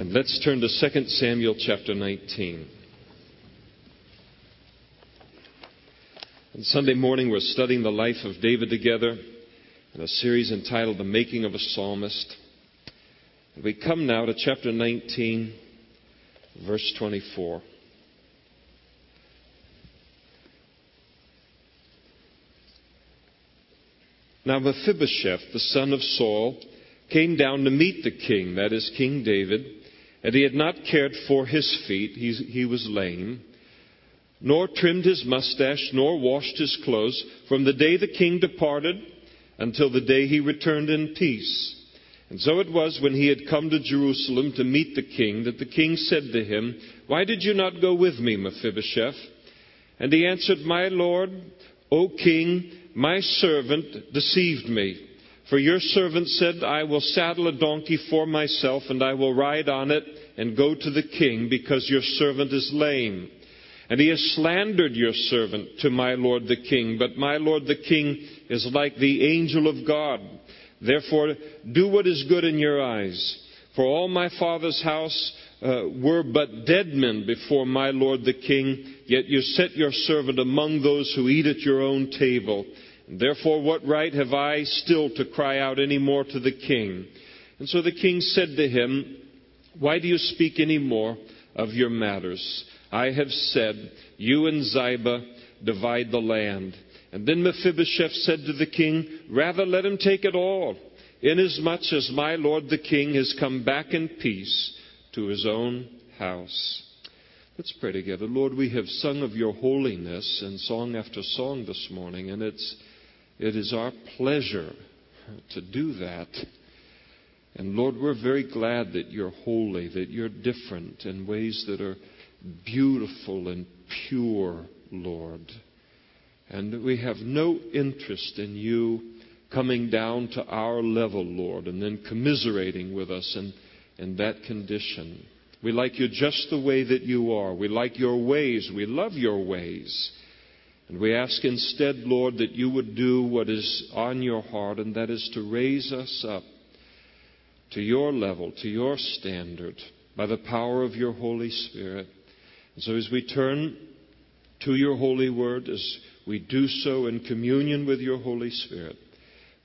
And let's turn to 2 Samuel chapter 19. On Sunday morning, we're studying the life of David together in a series entitled The Making of a Psalmist. And we come now to chapter 19, verse 24. Now Mephibosheth, the son of Saul, came down to meet the king, that is, King David, and he had not cared for his feet, he, he was lame nor trimmed his mustache, nor washed his clothes, from the day the king departed until the day he returned in peace. And so it was when he had come to Jerusalem to meet the king that the king said to him, Why did you not go with me, Mephibosheth? And he answered, My lord, O king, my servant deceived me. For your servant said, I will saddle a donkey for myself, and I will ride on it and go to the king, because your servant is lame. And he has slandered your servant to my lord the king. But my lord the king is like the angel of God. Therefore, do what is good in your eyes. For all my father's house uh, were but dead men before my lord the king, yet you set your servant among those who eat at your own table. Therefore, what right have I still to cry out any more to the king? And so the king said to him, Why do you speak any more of your matters? I have said, You and Ziba divide the land. And then Mephibosheth said to the king, Rather let him take it all, inasmuch as my lord the king has come back in peace to his own house. Let's pray together. Lord, we have sung of your holiness in song after song this morning, and it's, it is our pleasure to do that. And Lord, we're very glad that you're holy, that you're different in ways that are beautiful and pure, Lord. And we have no interest in you coming down to our level, Lord, and then commiserating with us in, in that condition. We like you just the way that you are. We like your ways. We love your ways. And we ask instead, Lord, that you would do what is on your heart, and that is to raise us up to your level, to your standard, by the power of your Holy Spirit. And so as we turn to your holy word, as we do so in communion with your Holy Spirit,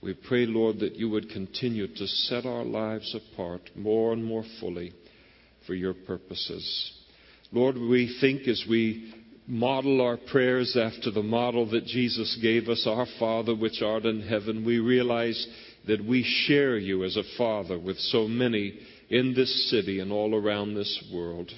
we pray, Lord, that you would continue to set our lives apart more and more fully for your purposes. Lord, we think as we model our prayers after the model that Jesus gave us, Our Father which art in heaven, we realize that we share you as a Father with so many in this city and all around this world.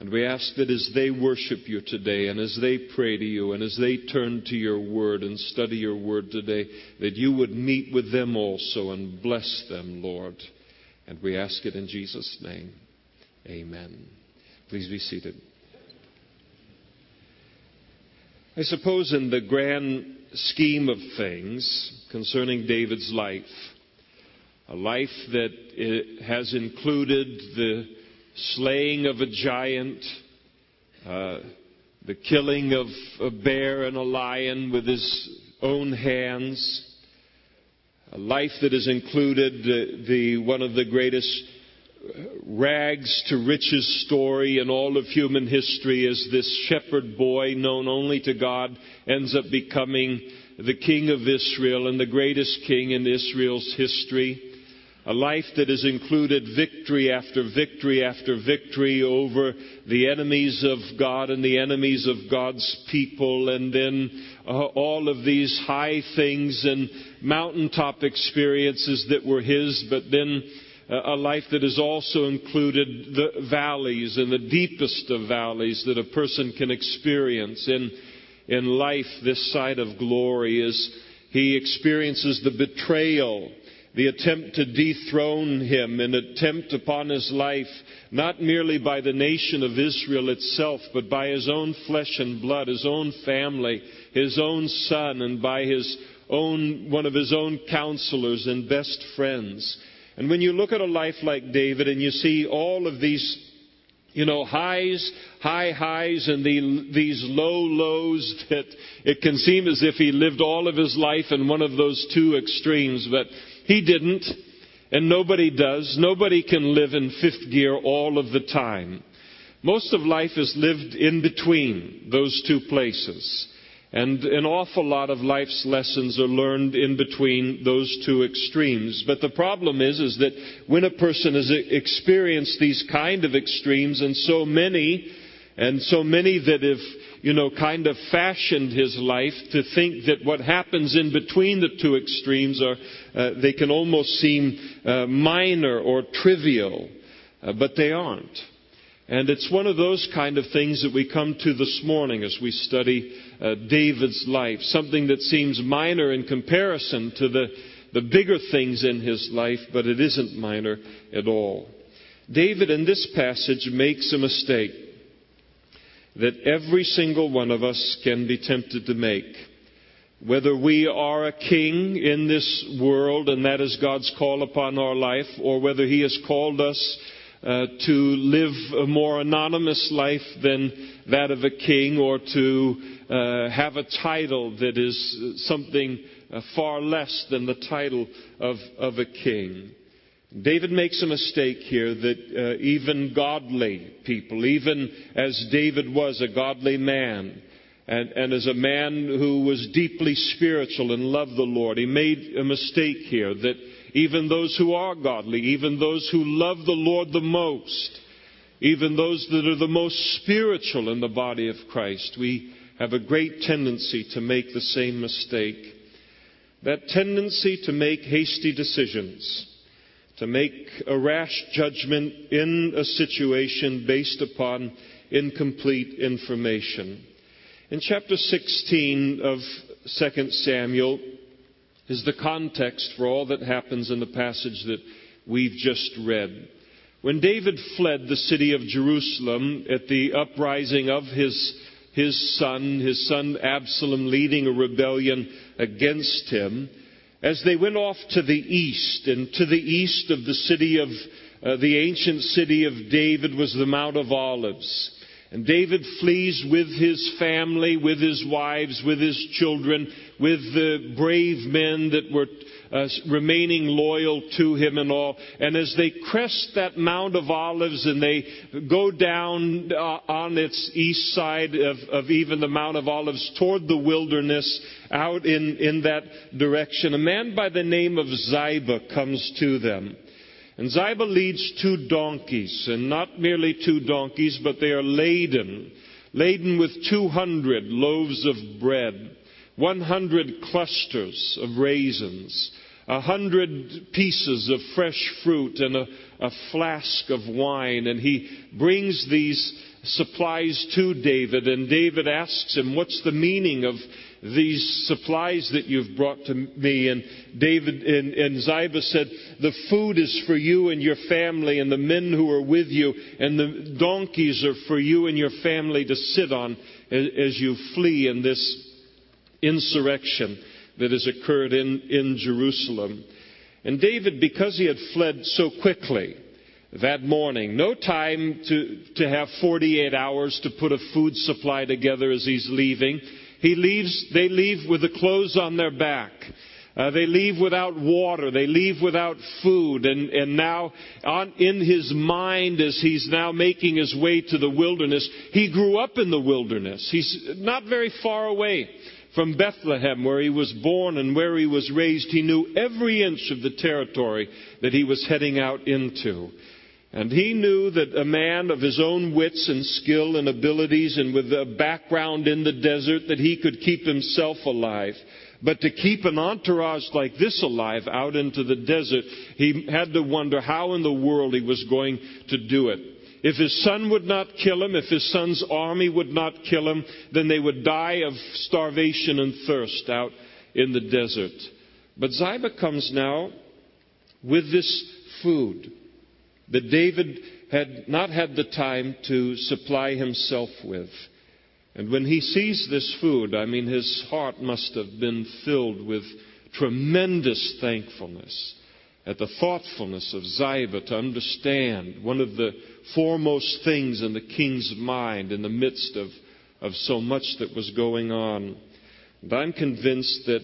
And we ask that as they worship you today and as they pray to you and as they turn to your word and study your word today, that you would meet with them also and bless them, Lord. And we ask it in Jesus' name. Amen. Please be seated. I suppose in the grand scheme of things concerning David's life, a life that has included the slaying of a giant, uh, the killing of a bear and a lion with his own hands, a life that has included the, the one of the greatest rags to riches story in all of human history as this shepherd boy known only to God ends up becoming the king of Israel and the greatest king in Israel's history. A life that has included victory after victory after victory over the enemies of God and the enemies of God's people, and then uh, all of these high things and mountaintop experiences that were His, but then a life that has also included the valleys and the deepest of valleys that a person can experience in, in life this side of glory is he experiences the betrayal the attempt to dethrone him, an attempt upon his life, not merely by the nation of Israel itself, but by his own flesh and blood, his own family, his own son, and by his own, one of his own counselors and best friends. And when you look at a life like David and you see all of these you know, highs, high highs, and the, these low lows that it can seem as if he lived all of his life in one of those two extremes. But he didn't. And nobody does. Nobody can live in fifth gear all of the time. Most of life is lived in between those two places. And an awful lot of life's lessons are learned in between those two extremes. But the problem is, is that when a person has experienced these kind of extremes and so many, and so many that have, you know, kind of fashioned his life to think that what happens in between the two extremes are, uh, they can almost seem uh, minor or trivial, uh, but they aren't. And it's one of those kind of things that we come to this morning as we study uh, David's life. Something that seems minor in comparison to the, the bigger things in his life, but it isn't minor at all. David in this passage makes a mistake that every single one of us can be tempted to make. Whether we are a king in this world and that is God's call upon our life, or whether He has called us uh, to live a more anonymous life than that of a king or to uh, have a title that is something uh, far less than the title of, of a king. David makes a mistake here that uh, even godly people, even as David was a godly man, and, and as a man who was deeply spiritual and loved the Lord, he made a mistake here that even those who are godly, even those who love the Lord the most, even those that are the most spiritual in the body of Christ, we have a great tendency to make the same mistake. That tendency to make hasty decisions, to make a rash judgment in a situation based upon incomplete information. In chapter 16 of 2 Samuel, is the context for all that happens in the passage that we've just read. When David fled the city of Jerusalem at the uprising of his, his son, his son Absalom leading a rebellion against him, as they went off to the east, and to the east of the city of, uh, the ancient city of David was the Mount of Olives. And David flees with his family, with his wives, with his children, with the brave men that were uh, remaining loyal to him and all. And as they crest that Mount of Olives and they go down uh, on its east side of, of even the Mount of Olives toward the wilderness out in, in that direction, a man by the name of Ziba comes to them. And Ziba leads two donkeys, and not merely two donkeys, but they are laden, laden with 200 loaves of bread, 100 clusters of raisins, a hundred pieces of fresh fruit, and a, a flask of wine. And he brings these supplies to David, and David asks him, What's the meaning of these supplies that you've brought to me. And David and, and Ziba said, the food is for you and your family and the men who are with you, and the donkeys are for you and your family to sit on as, as you flee in this insurrection that has occurred in, in Jerusalem. And David, because he had fled so quickly, that morning. No time to, to have 48 hours to put a food supply together as he's leaving. He leaves, they leave with the clothes on their back. Uh, they leave without water. They leave without food. And, and now, on, in his mind, as he's now making his way to the wilderness, he grew up in the wilderness. He's not very far away from Bethlehem, where he was born and where he was raised. He knew every inch of the territory that he was heading out into. And he knew that a man of his own wits and skill and abilities and with a background in the desert that he could keep himself alive. But to keep an entourage like this alive out into the desert, he had to wonder how in the world he was going to do it. If his son would not kill him, if his son's army would not kill him, then they would die of starvation and thirst out in the desert. But Ziba comes now with this food that David had not had the time to supply himself with. And when he sees this food, I mean, his heart must have been filled with tremendous thankfulness at the thoughtfulness of Ziba to understand one of the foremost things in the king's mind in the midst of, of so much that was going on. And I'm convinced that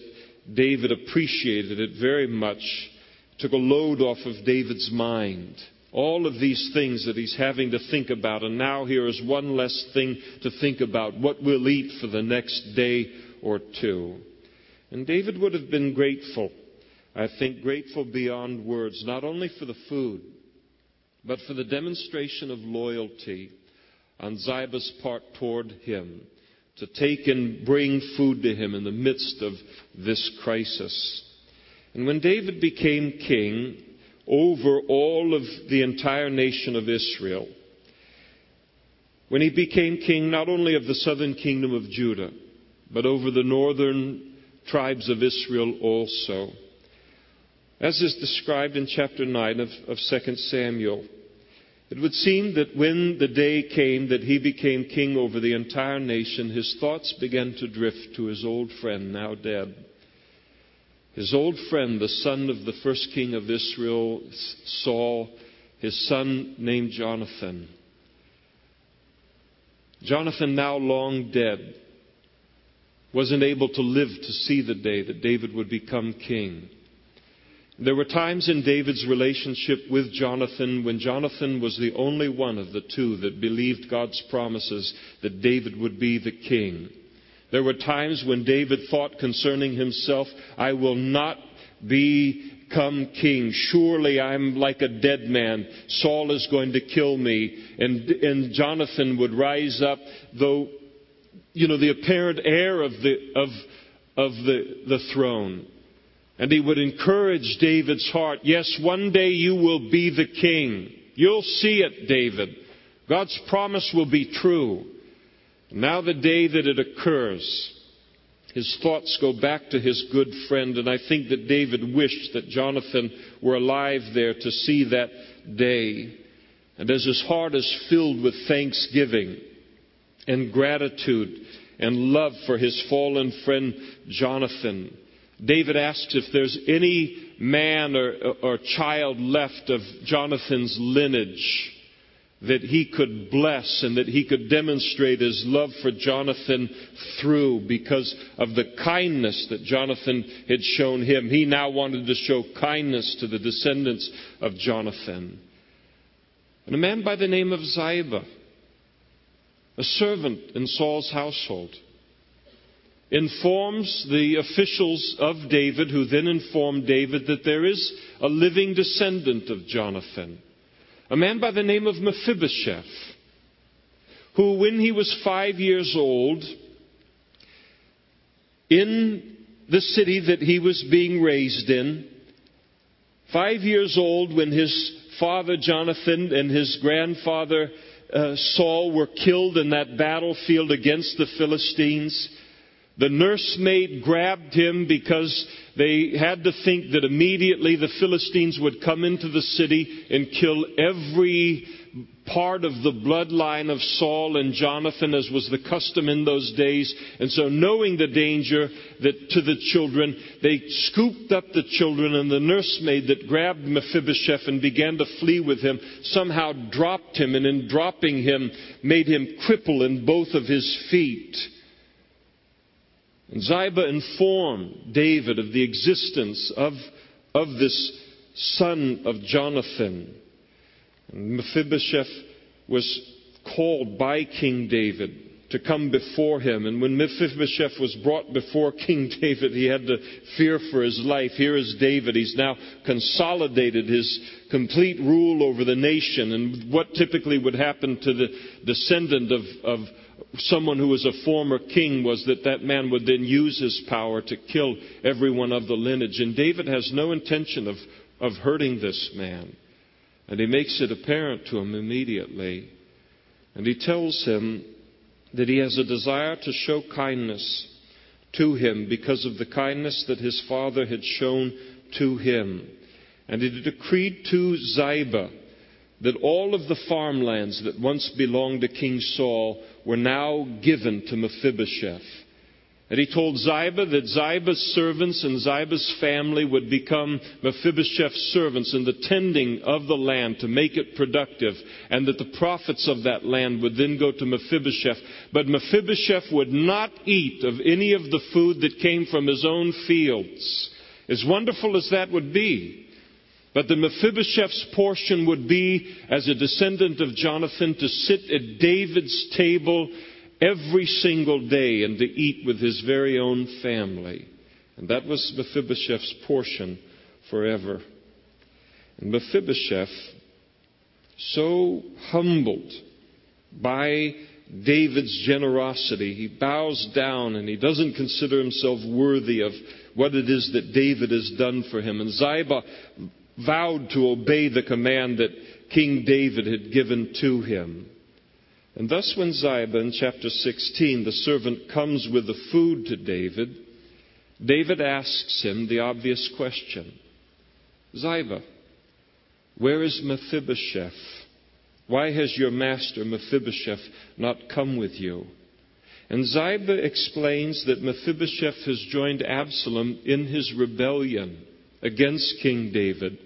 David appreciated it very much took a load off of David's mind. All of these things that he's having to think about, and now here is one less thing to think about what we'll eat for the next day or two. And David would have been grateful, I think, grateful beyond words, not only for the food, but for the demonstration of loyalty on Ziba's part toward him to take and bring food to him in the midst of this crisis. And when David became king over all of the entire nation of Israel, when he became king not only of the southern kingdom of Judah, but over the northern tribes of Israel also, as is described in chapter 9 of, of 2 Samuel, it would seem that when the day came that he became king over the entire nation, his thoughts began to drift to his old friend, now dead. His old friend, the son of the first king of Israel, Saul, his son named Jonathan. Jonathan, now long dead, wasn't able to live to see the day that David would become king. There were times in David's relationship with Jonathan when Jonathan was the only one of the two that believed God's promises that David would be the king. There were times when David thought concerning himself, I will not become king. Surely I'm like a dead man. Saul is going to kill me. And, and Jonathan would rise up, though, you know, the apparent heir of the, of, of the, the throne. And he would encourage David's heart. Yes, one day you will be the king. You'll see it, David. God's promise will be true. Now, the day that it occurs, his thoughts go back to his good friend, and I think that David wished that Jonathan were alive there to see that day. And as his heart is filled with thanksgiving and gratitude and love for his fallen friend Jonathan, David asks if there's any man or, or child left of Jonathan's lineage that he could bless and that he could demonstrate his love for Jonathan through because of the kindness that Jonathan had shown him. He now wanted to show kindness to the descendants of Jonathan. And a man by the name of Ziba, a servant in Saul's household, informs the officials of David, who then inform David that there is a living descendant of Jonathan a man by the name of Mephibosheth, who, when he was five years old, in the city that he was being raised in, five years old when his father Jonathan and his grandfather uh, Saul were killed in that battlefield against the Philistines, the nursemaid grabbed him because they had to think that immediately the Philistines would come into the city and kill every part of the bloodline of Saul and Jonathan, as was the custom in those days. And so, knowing the danger that to the children, they scooped up the children, and the nursemaid that grabbed Mephibosheth and began to flee with him somehow dropped him, and in dropping him, made him cripple in both of his feet. And Ziba informed David of the existence of, of this son of Jonathan. And Mephibosheth was called by King David to come before him. And when Mephibosheth was brought before King David, he had to fear for his life. Here is David. He's now consolidated his complete rule over the nation. And what typically would happen to the descendant of, of someone who was a former king was that that man would then use his power to kill everyone of the lineage. And David has no intention of, of hurting this man. And he makes it apparent to him immediately. And he tells him that he has a desire to show kindness to him because of the kindness that his father had shown to him. And he decreed to Ziba that all of the farmlands that once belonged to King Saul were now given to Mephibosheth. And he told Ziba that Ziba's servants and Ziba's family would become Mephibosheth's servants in the tending of the land to make it productive, and that the profits of that land would then go to Mephibosheth. But Mephibosheth would not eat of any of the food that came from his own fields. As wonderful as that would be, But the Mephibosheth's portion would be, as a descendant of Jonathan, to sit at David's table every single day and to eat with his very own family. And that was Mephibosheth's portion forever. And Mephibosheth, so humbled by David's generosity, he bows down and he doesn't consider himself worthy of what it is that David has done for him. And Ziba vowed to obey the command that King David had given to him. And thus, when Ziba in chapter 16, the servant comes with the food to David, David asks him the obvious question Ziba, where is Mephibosheth? Why has your master Mephibosheth not come with you? And Ziba explains that Mephibosheth has joined Absalom in his rebellion against King David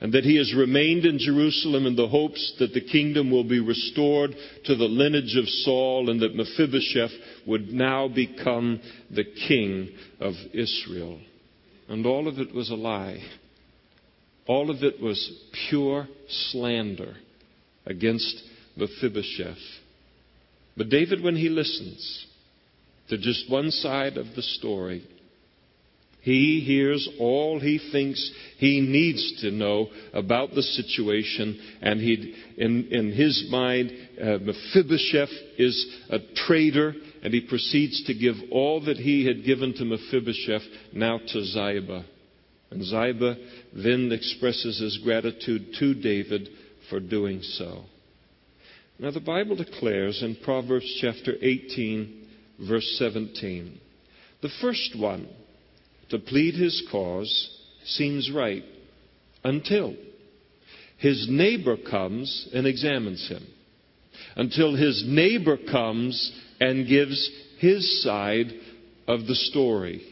and that he has remained in Jerusalem in the hopes that the kingdom will be restored to the lineage of Saul and that Mephibosheth would now become the king of Israel. And all of it was a lie. All of it was pure slander against Mephibosheth. But David, when he listens to just one side of the story, he hears all he thinks he needs to know about the situation, and he, in, in his mind, uh, Mephibosheth is a traitor, and he proceeds to give all that he had given to Mephibosheth now to Ziba. And Ziba then expresses his gratitude to David for doing so. Now, the Bible declares in Proverbs chapter 18, verse 17, the first one to plead his cause seems right until his neighbor comes and examines him. Until his neighbor comes and gives his side of the story.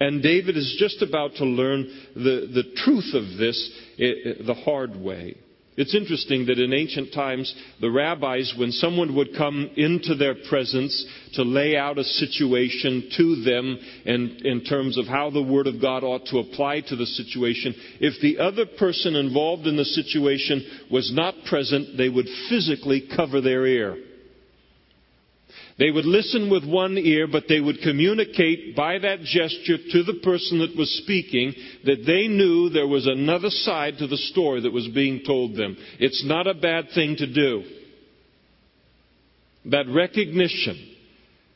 And David is just about to learn the, the truth of this the hard way. It's interesting that in ancient times, the rabbis, when someone would come into their presence to lay out a situation to them in, in terms of how the Word of God ought to apply to the situation, if the other person involved in the situation was not present, they would physically cover their ear. They would listen with one ear, but they would communicate by that gesture to the person that was speaking that they knew there was another side to the story that was being told them. It's not a bad thing to do. That recognition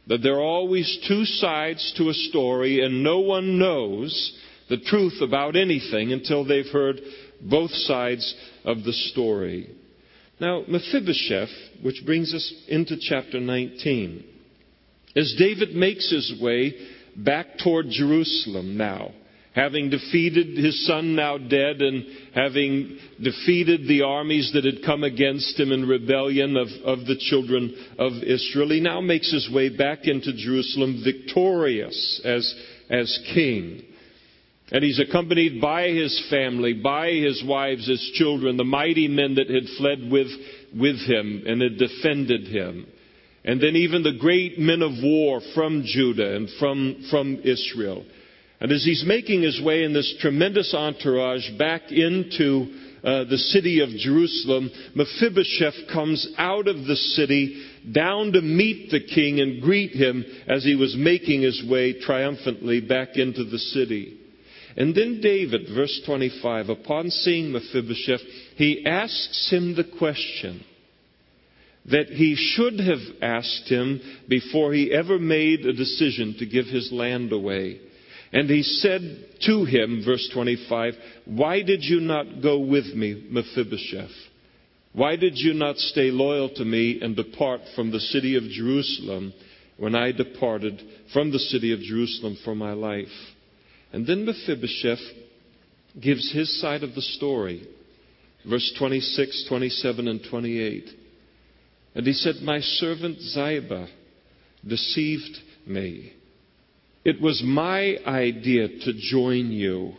that there are always two sides to a story and no one knows the truth about anything until they've heard both sides of the story. Now, Mephibosheth, which brings us into chapter 19, as David makes his way back toward Jerusalem now, having defeated his son now dead and having defeated the armies that had come against him in rebellion of, of the children of Israel, he now makes his way back into Jerusalem victorious as, as king. And he's accompanied by his family, by his wives, his children, the mighty men that had fled with, with him and had defended him. And then even the great men of war from Judah and from, from Israel. And as he's making his way in this tremendous entourage back into uh, the city of Jerusalem, Mephibosheth comes out of the city down to meet the king and greet him as he was making his way triumphantly back into the city. And then David, verse 25, upon seeing Mephibosheth, he asks him the question that he should have asked him before he ever made a decision to give his land away. And he said to him, verse 25, Why did you not go with me, Mephibosheth? Why did you not stay loyal to me and depart from the city of Jerusalem when I departed from the city of Jerusalem for my life? And then Mephibosheth gives his side of the story. Verse 26, 27, and 28. And he said, My servant Ziba deceived me. It was my idea to join you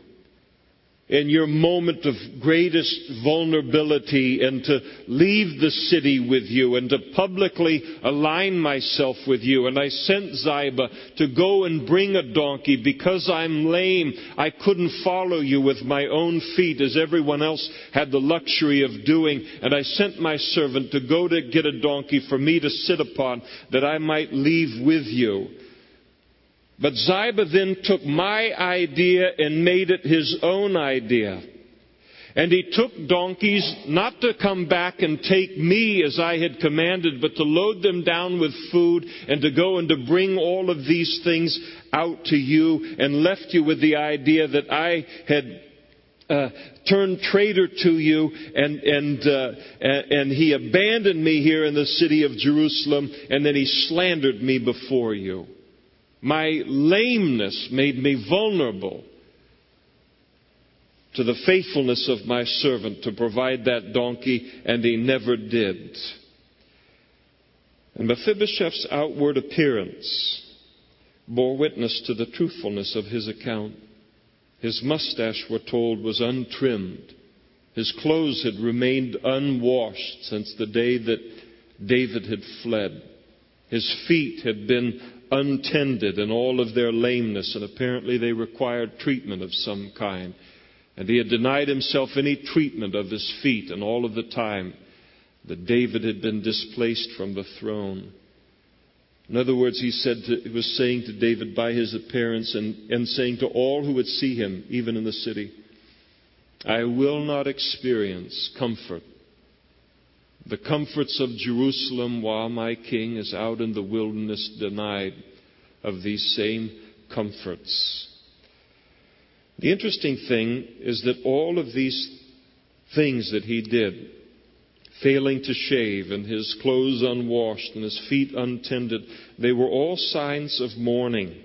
in your moment of greatest vulnerability and to leave the city with you and to publicly align myself with you. And I sent Ziba to go and bring a donkey because I'm lame. I couldn't follow you with my own feet as everyone else had the luxury of doing. And I sent my servant to go to get a donkey for me to sit upon that I might leave with you. But Ziba then took my idea and made it his own idea. And he took donkeys not to come back and take me as I had commanded, but to load them down with food and to go and to bring all of these things out to you and left you with the idea that I had uh, turned traitor to you and, and, uh, and he abandoned me here in the city of Jerusalem and then he slandered me before you. My lameness made me vulnerable to the faithfulness of my servant to provide that donkey, and he never did. And Mephibosheth's outward appearance bore witness to the truthfulness of his account. His mustache, we're told, was untrimmed. His clothes had remained unwashed since the day that David had fled. His feet had been untended in all of their lameness, and apparently they required treatment of some kind. And he had denied himself any treatment of his feet and all of the time that David had been displaced from the throne. In other words, he said to, he was saying to David by his appearance and, and saying to all who would see him, even in the city, I will not experience comfort the comforts of Jerusalem while my king is out in the wilderness denied of these same comforts. The interesting thing is that all of these things that he did, failing to shave and his clothes unwashed and his feet untended, they were all signs of mourning.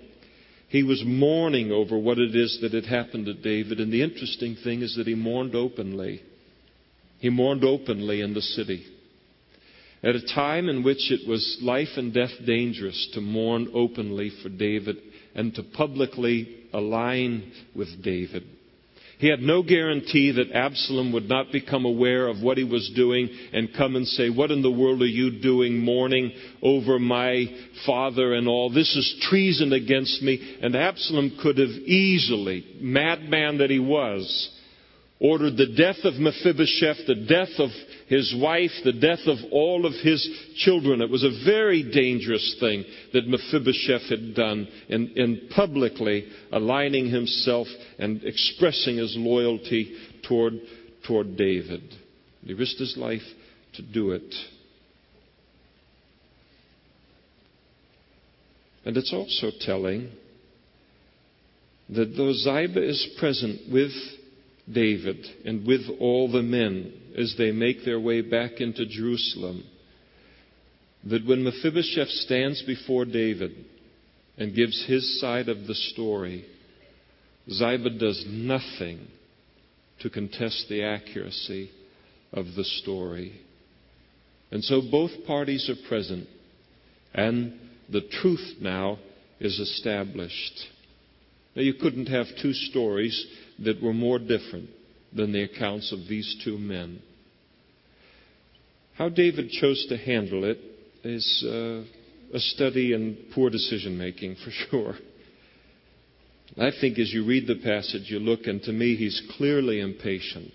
He was mourning over what it is that had happened to David, and the interesting thing is that he mourned openly. He mourned openly in the city. At a time in which it was life and death dangerous to mourn openly for David and to publicly align with David. He had no guarantee that Absalom would not become aware of what he was doing and come and say, What in the world are you doing mourning over my father and all? This is treason against me. And Absalom could have easily, madman that he was, ordered the death of Mephibosheth, the death of his wife, the death of all of his children. It was a very dangerous thing that Mephibosheth had done in, in publicly aligning himself and expressing his loyalty toward, toward David. He risked his life to do it. And it's also telling that though Ziba is present with David and with all the men as they make their way back into Jerusalem, that when Mephibosheth stands before David and gives his side of the story, Ziba does nothing to contest the accuracy of the story. And so both parties are present, and the truth now is established. Now, you couldn't have two stories that were more different than the accounts of these two men. How David chose to handle it is uh, a study in poor decision making, for sure. I think as you read the passage, you look, and to me, he's clearly impatient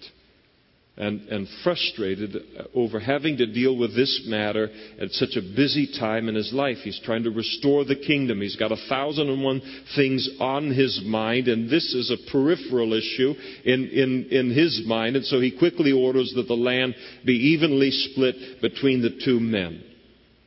and, and frustrated over having to deal with this matter at such a busy time in his life. He's trying to restore the kingdom. He's got a thousand and one things on his mind, and this is a peripheral issue in, in, in his mind. And so he quickly orders that the land be evenly split between the two men.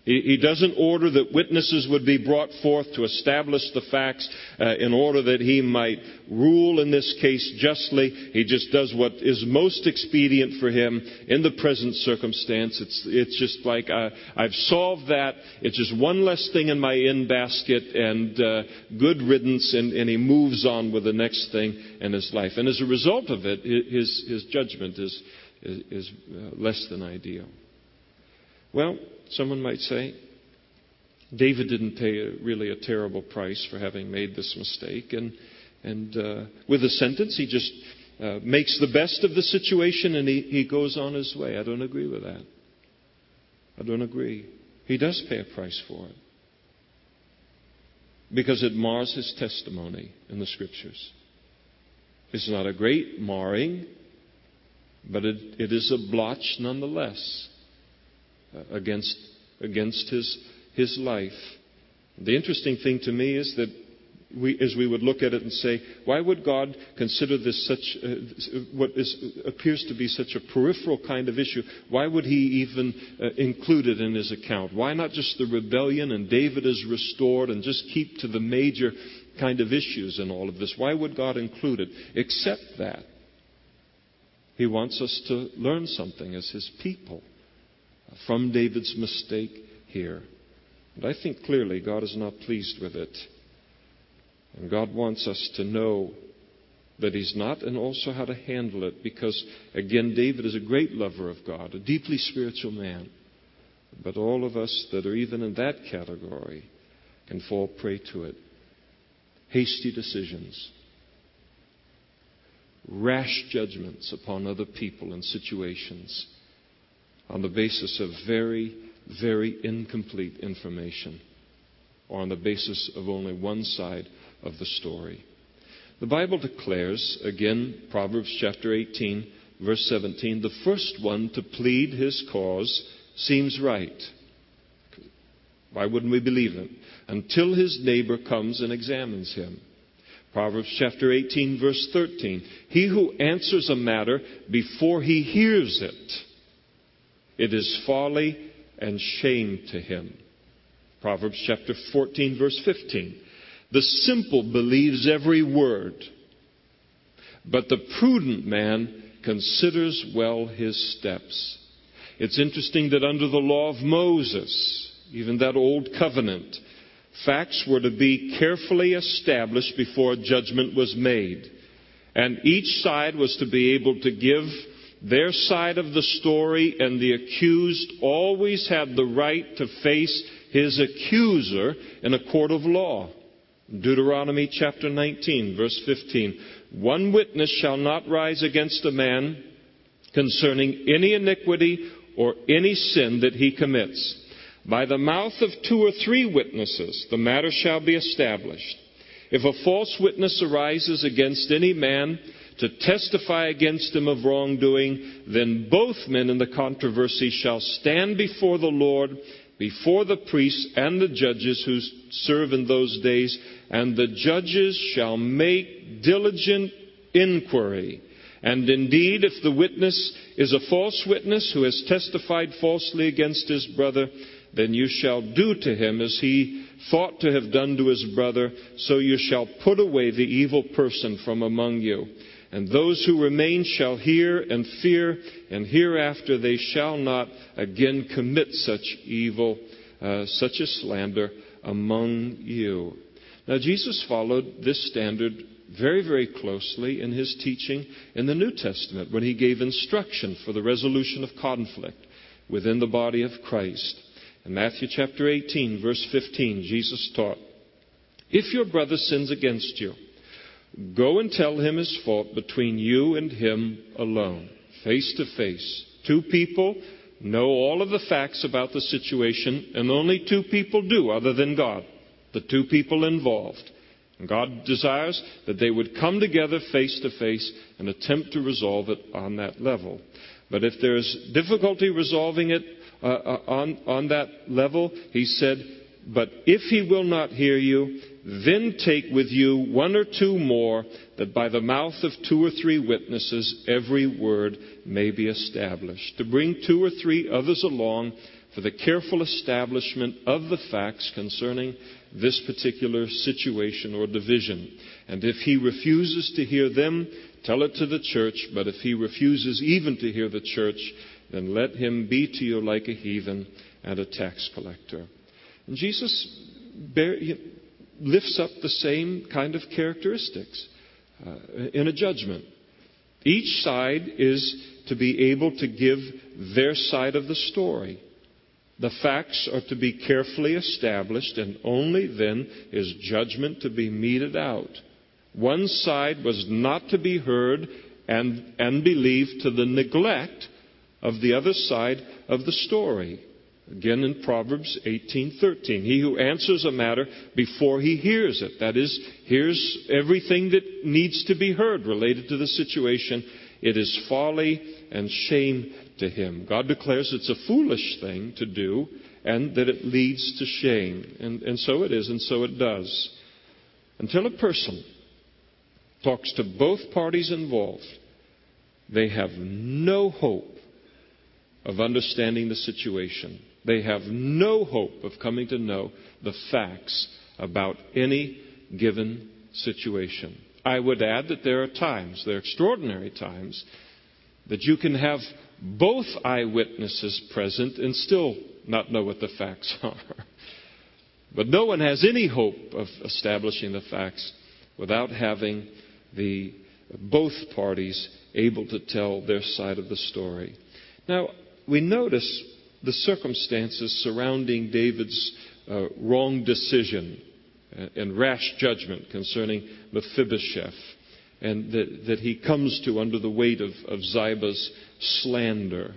He doesn't order that witnesses would be brought forth to establish the facts uh, in order that he might rule in this case justly. He just does what is most expedient for him in the present circumstance. It's, it's just like uh, I've solved that. It's just one less thing in my in basket and uh, good riddance, and, and, he moves on with the next thing in his life. And as a result of it, his, his judgment is, is, is uh, less than ideal. Well, someone might say. David didn't pay a, really a terrible price for having made this mistake. And, and uh, with the sentence, he just uh, makes the best of the situation and he, he goes on his way. I don't agree with that. I don't agree. He does pay a price for it because it mars his testimony in the scriptures. It's not a great marring, but it, it is a blotch nonetheless against, against his, his life. The interesting thing to me is that we, as we would look at it and say, why would God consider this such uh, what is, appears to be such a peripheral kind of issue? Why would He even uh, include it in His account? Why not just the rebellion and David is restored and just keep to the major kind of issues in all of this? Why would God include it? Except that He wants us to learn something as His people from David's mistake here. And I think clearly God is not pleased with it. And God wants us to know that He's not and also how to handle it because, again, David is a great lover of God, a deeply spiritual man. But all of us that are even in that category can fall prey to it. Hasty decisions, rash judgments upon other people and situations on the basis of very, very incomplete information or on the basis of only one side of the story. The Bible declares, again, Proverbs chapter 18, verse 17, the first one to plead his cause seems right. Why wouldn't we believe him? Until his neighbor comes and examines him. Proverbs chapter 18, verse 13. He who answers a matter before he hears it, it is folly and shame to him. Proverbs chapter 14, verse 15. The simple believes every word, but the prudent man considers well his steps. It's interesting that under the law of Moses, even that old covenant, facts were to be carefully established before judgment was made. And each side was to be able to give their side of the story, and the accused always had the right to face his accuser in a court of law. Deuteronomy chapter 19, verse 15. One witness shall not rise against a man concerning any iniquity or any sin that he commits. By the mouth of two or three witnesses the matter shall be established. If a false witness arises against any man to testify against him of wrongdoing, then both men in the controversy shall stand before the Lord, before the priests and the judges who serve in those days, and the judges shall make diligent inquiry. And indeed, if the witness is a false witness who has testified falsely against his brother, then you shall do to him as he thought to have done to his brother, so you shall put away the evil person from among you. And those who remain shall hear and fear, and hereafter they shall not again commit such evil, uh, such a slander among you. Now, Jesus followed this standard very, very closely in his teaching in the New Testament when he gave instruction for the resolution of conflict within the body of Christ. In Matthew chapter 18, verse 15, Jesus taught, If your brother sins against you, go and tell him his fault between you and him alone, face to face. Two people know all of the facts about the situation, and only two people do other than God the two people involved. And God desires that they would come together face to face and attempt to resolve it on that level. But if there's difficulty resolving it uh, uh, on, on that level, he said, But if he will not hear you, then take with you one or two more, that by the mouth of two or three witnesses every word may be established. To bring two or three others along for the careful establishment of the facts concerning this particular situation or division. And if he refuses to hear them, tell it to the church. But if he refuses even to hear the church, then let him be to you like a heathen and a tax collector. And Jesus lifts up the same kind of characteristics uh, in a judgment. Each side is to be able to give their side of the story. The facts are to be carefully established, and only then is judgment to be meted out. One side was not to be heard and, and believe to the neglect of the other side of the story. Again in Proverbs 18:13, he who answers a matter before he hears it, that is, hears everything that needs to be heard related to the situation, it is folly and shame to him. God declares it's a foolish thing to do and that it leads to shame. And, and so it is, and so it does. Until a person talks to both parties involved, they have no hope of understanding the situation. They have no hope of coming to know the facts about any given situation. I would add that there are times, there are extraordinary times, that you can have both eyewitnesses present and still not know what the facts are. But no one has any hope of establishing the facts without having the both parties able to tell their side of the story. Now, we notice the circumstances surrounding David's uh, wrong decision uh, and rash judgment concerning Mephibosheth, and that, that, he comes to under the weight of, of Ziba's slander.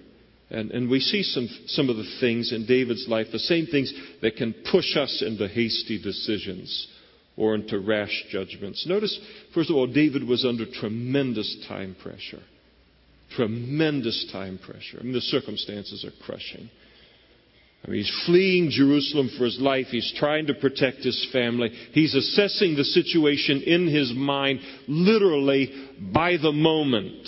And, and, we see some, some of the things in David's life, the same things that can push us into hasty decisions or into rash judgments. Notice, first of all, David was under tremendous time pressure. Tremendous time pressure. I mean, the circumstances are crushing. I mean, he's fleeing Jerusalem for his life. He's trying to protect his family. He's assessing the situation in his mind, literally by the moment.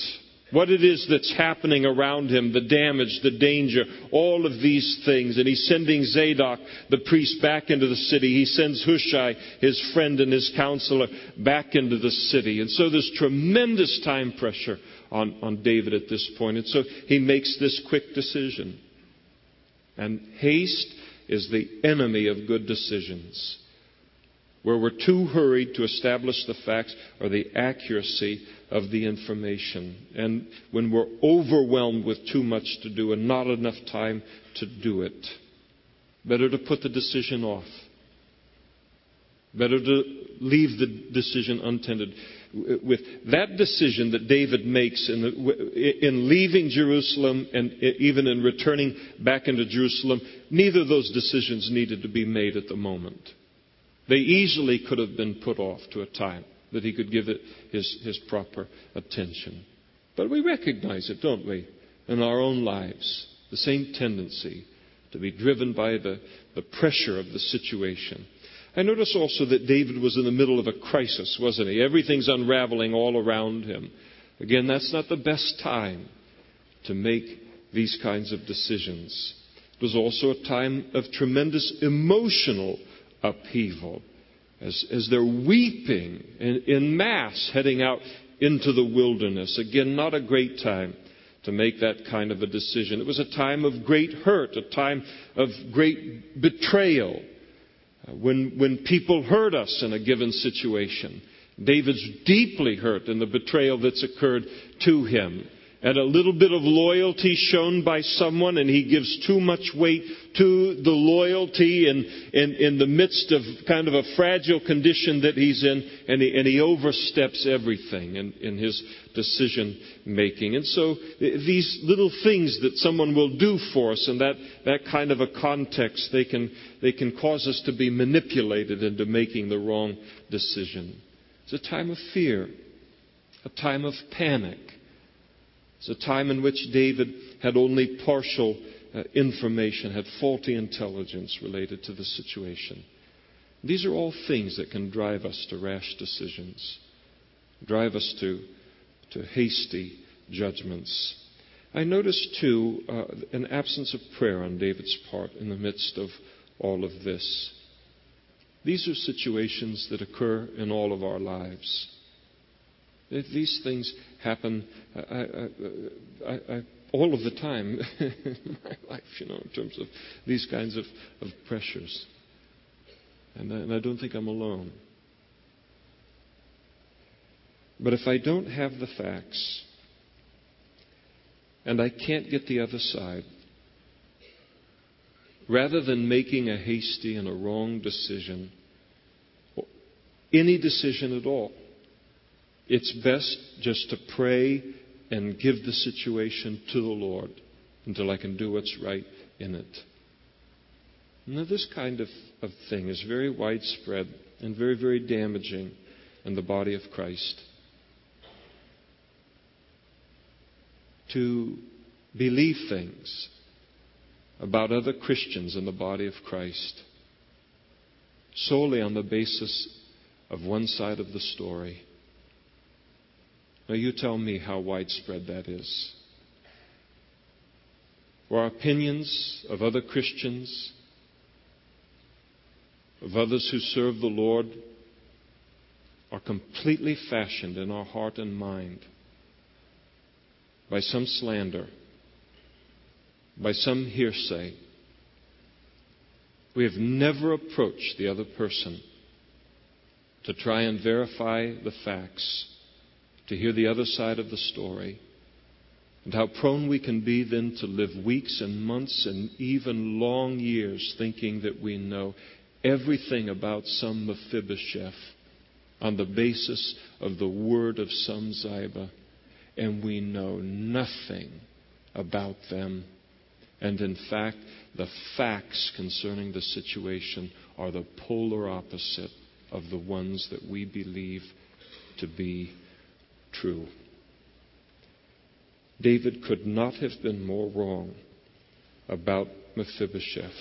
What it is that's happening around him, the damage, the danger, all of these things. And he's sending Zadok, the priest, back into the city. He sends Hushai, his friend and his counselor, back into the city. And so there's tremendous time pressure on, on David at this point. And so he makes this quick decision. And haste is the enemy of good decisions. Where we're too hurried to establish the facts or the accuracy of the information. And when we're overwhelmed with too much to do and not enough time to do it. Better to put the decision off. Better to leave the decision untended with that decision that David makes in, the, in leaving Jerusalem and even in returning back into Jerusalem, neither of those decisions needed to be made at the moment. They easily could have been put off to a time that he could give it his, his proper attention. But we recognize it, don't we, in our own lives, the same tendency to be driven by the, the pressure of the situation. I notice also that David was in the middle of a crisis, wasn't he? Everything's unraveling all around him. Again, that's not the best time to make these kinds of decisions. It was also a time of tremendous emotional upheaval as, as they're weeping in, in mass heading out into the wilderness. Again, not a great time to make that kind of a decision. It was a time of great hurt, a time of great betrayal. Uh, when, when people hurt us in a given situation, David's deeply hurt in the betrayal that's occurred to him. And a little bit of loyalty shown by someone, and he gives too much weight to the loyalty in, in, in the midst of kind of a fragile condition that he's in, and he, and he oversteps everything in, in his decision making. And so these little things that someone will do for us in that, that kind of a context, they can, they can cause us to be manipulated into making the wrong decision. It's a time of fear, a time of panic. It's a time in which David had only partial uh, information, had faulty intelligence related to the situation. These are all things that can drive us to rash decisions, drive us to, to hasty judgments. I notice, too, uh, an absence of prayer on David's part in the midst of all of this. These are situations that occur in all of our lives. These things happen I, I, I, all of the time in my life, you know, in terms of these kinds of, of pressures. And and I don't think I'm alone. But if I don't have the facts, and I can't get the other side, rather than making a hasty and a wrong decision, any decision at all, it's best just to pray and give the situation to the Lord until I can do what's right in it. Now, this kind of, of thing is very widespread and very, very damaging in the body of Christ. To believe things about other Christians in the body of Christ solely on the basis of one side of the story. Now, you tell me how widespread that is. Our opinions of other Christians, of others who serve the Lord, are completely fashioned in our heart and mind by some slander, by some hearsay. We have never approached the other person to try and verify the facts, to hear the other side of the story, and how prone we can be then to live weeks and months and even long years thinking that we know everything about some Mephibosheth on the basis of the word of some Ziba, and we know nothing about them. And in fact, the facts concerning the situation are the polar opposite of the ones that we believe to be true. David could not have been more wrong about Mephibosheth.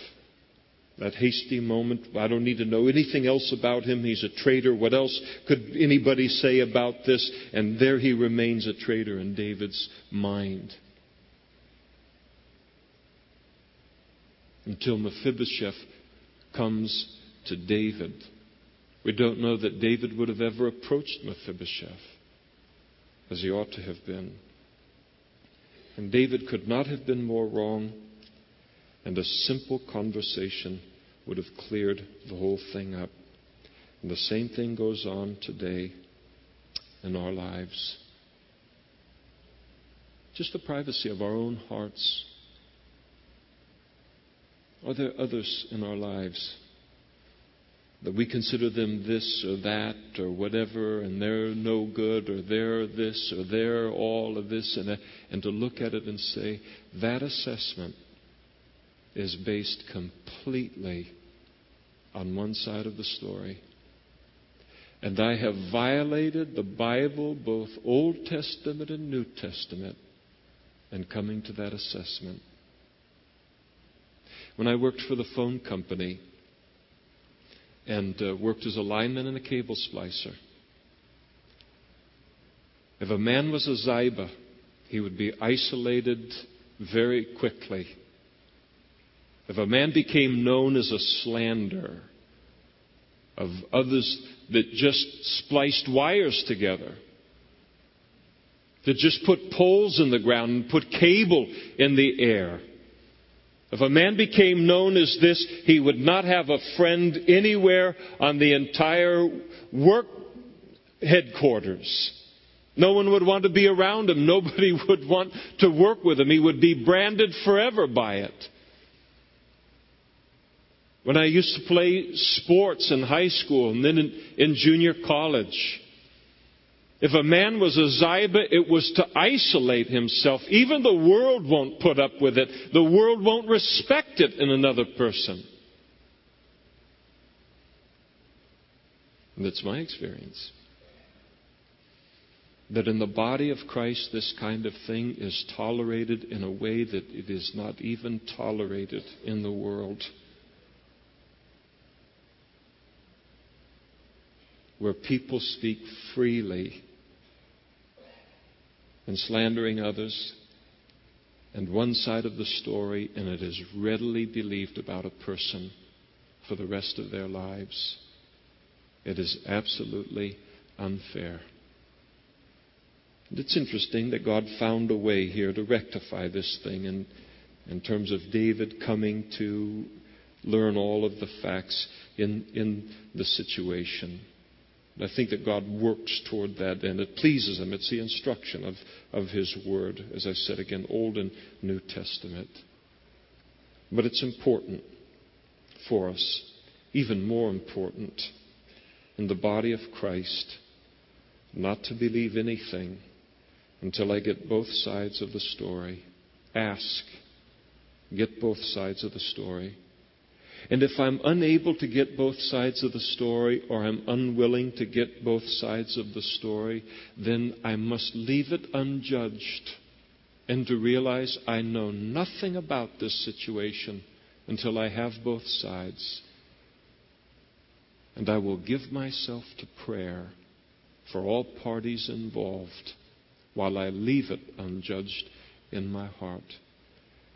That hasty moment, I don't need to know anything else about him. He's a traitor. What else could anybody say about this? And there he remains a traitor in David's mind. Until Mephibosheth comes to David. We don't know that David would have ever approached Mephibosheth as he ought to have been. And David could not have been more wrong, and a simple conversation would have cleared the whole thing up. And the same thing goes on today in our lives. Just the privacy of our own hearts. Are there others in our lives that we consider them this or that or whatever, and they're no good, or they're this, or they're all of this, and, that, and to look at it and say, that assessment is based completely on one side of the story. And I have violated the Bible, both Old Testament and New Testament, in coming to that assessment. When I worked for the phone company and uh, worked as a lineman and a cable splicer, if a man was a Ziba, he would be isolated very quickly. If a man became known as a slanderer of others that just spliced wires together, that just put poles in the ground and put cable in the air, if a man became known as this, he would not have a friend anywhere on the entire work headquarters. No one would want to be around him. Nobody would want to work with him. He would be branded forever by it. When I used to play sports in high school and then in, in junior college, if a man was a Ziba, it was to isolate himself. Even the world won't put up with it. The world won't respect it in another person. And that's my experience. That in the body of Christ, this kind of thing is tolerated in a way that it is not even tolerated in the world. where people speak freely and slandering others, and one side of the story, and it is readily believed about a person for the rest of their lives. It is absolutely unfair. And it's interesting that God found a way here to rectify this thing in, in terms of David coming to learn all of the facts in, in the situation. And I think that God works toward that and it pleases Him. It's the instruction of, of His Word, as I said again, Old and New Testament. But it's important for us, even more important in the body of Christ, not to believe anything until I get both sides of the story. Ask. Get both sides of the story. And if I'm unable to get both sides of the story or I'm unwilling to get both sides of the story, then I must leave it unjudged and to realize I know nothing about this situation until I have both sides. And I will give myself to prayer for all parties involved while I leave it unjudged in my heart.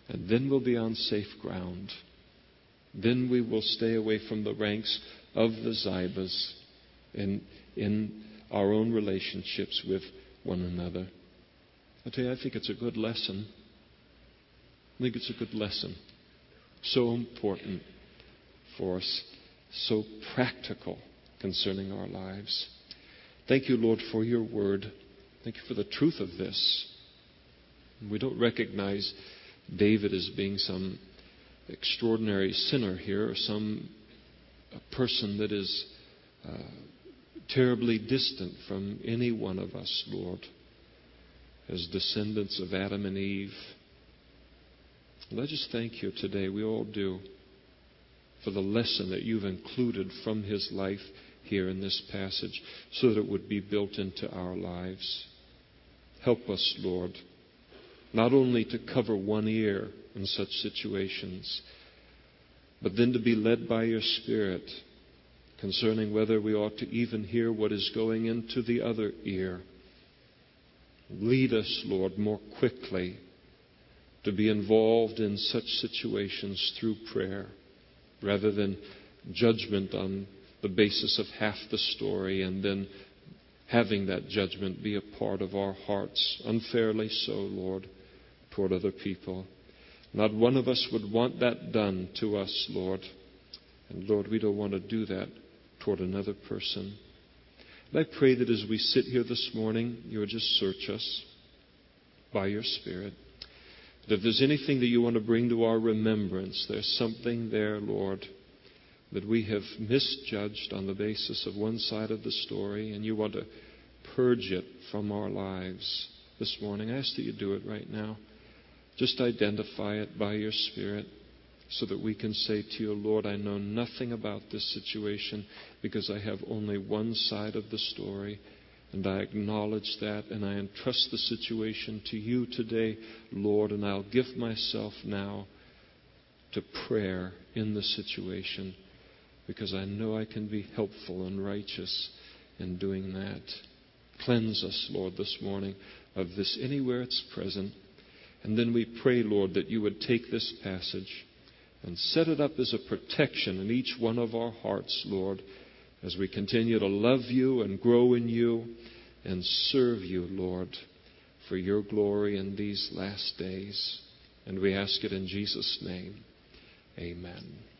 And then we'll be on safe ground. Then we will stay away from the ranks of the Zibas in, in our own relationships with one another. I tell you, I think it's a good lesson. I think it's a good lesson. So important for us, so practical concerning our lives. Thank you, Lord, for your word. Thank you for the truth of this. We don't recognize David as being some extraordinary sinner here or some person that is uh, terribly distant from any one of us, Lord, as descendants of Adam and Eve. And I just thank you today, we all do, for the lesson that you've included from his life here in this passage so that it would be built into our lives. Help us, Lord, not only to cover one ear in such situations, but then to be led by your Spirit concerning whether we ought to even hear what is going into the other ear. Lead us, Lord, more quickly to be involved in such situations through prayer rather than judgment on the basis of half the story and then having that judgment be a part of our hearts, unfairly so, Lord, toward other people. Not one of us would want that done to us, Lord. And Lord, we don't want to do that toward another person. And I pray that as we sit here this morning, you would just search us by your Spirit. That if there's anything that you want to bring to our remembrance, there's something there, Lord, that we have misjudged on the basis of one side of the story, and you want to purge it from our lives this morning, I ask that you do it right now. Just identify it by your Spirit so that we can say to you, Lord, I know nothing about this situation because I have only one side of the story. And I acknowledge that and I entrust the situation to you today, Lord, and I'll give myself now to prayer in the situation because I know I can be helpful and righteous in doing that. Cleanse us, Lord, this morning of this anywhere it's present. And then we pray, Lord, that you would take this passage and set it up as a protection in each one of our hearts, Lord, as we continue to love you and grow in you and serve you, Lord, for your glory in these last days. And we ask it in Jesus' name. Amen.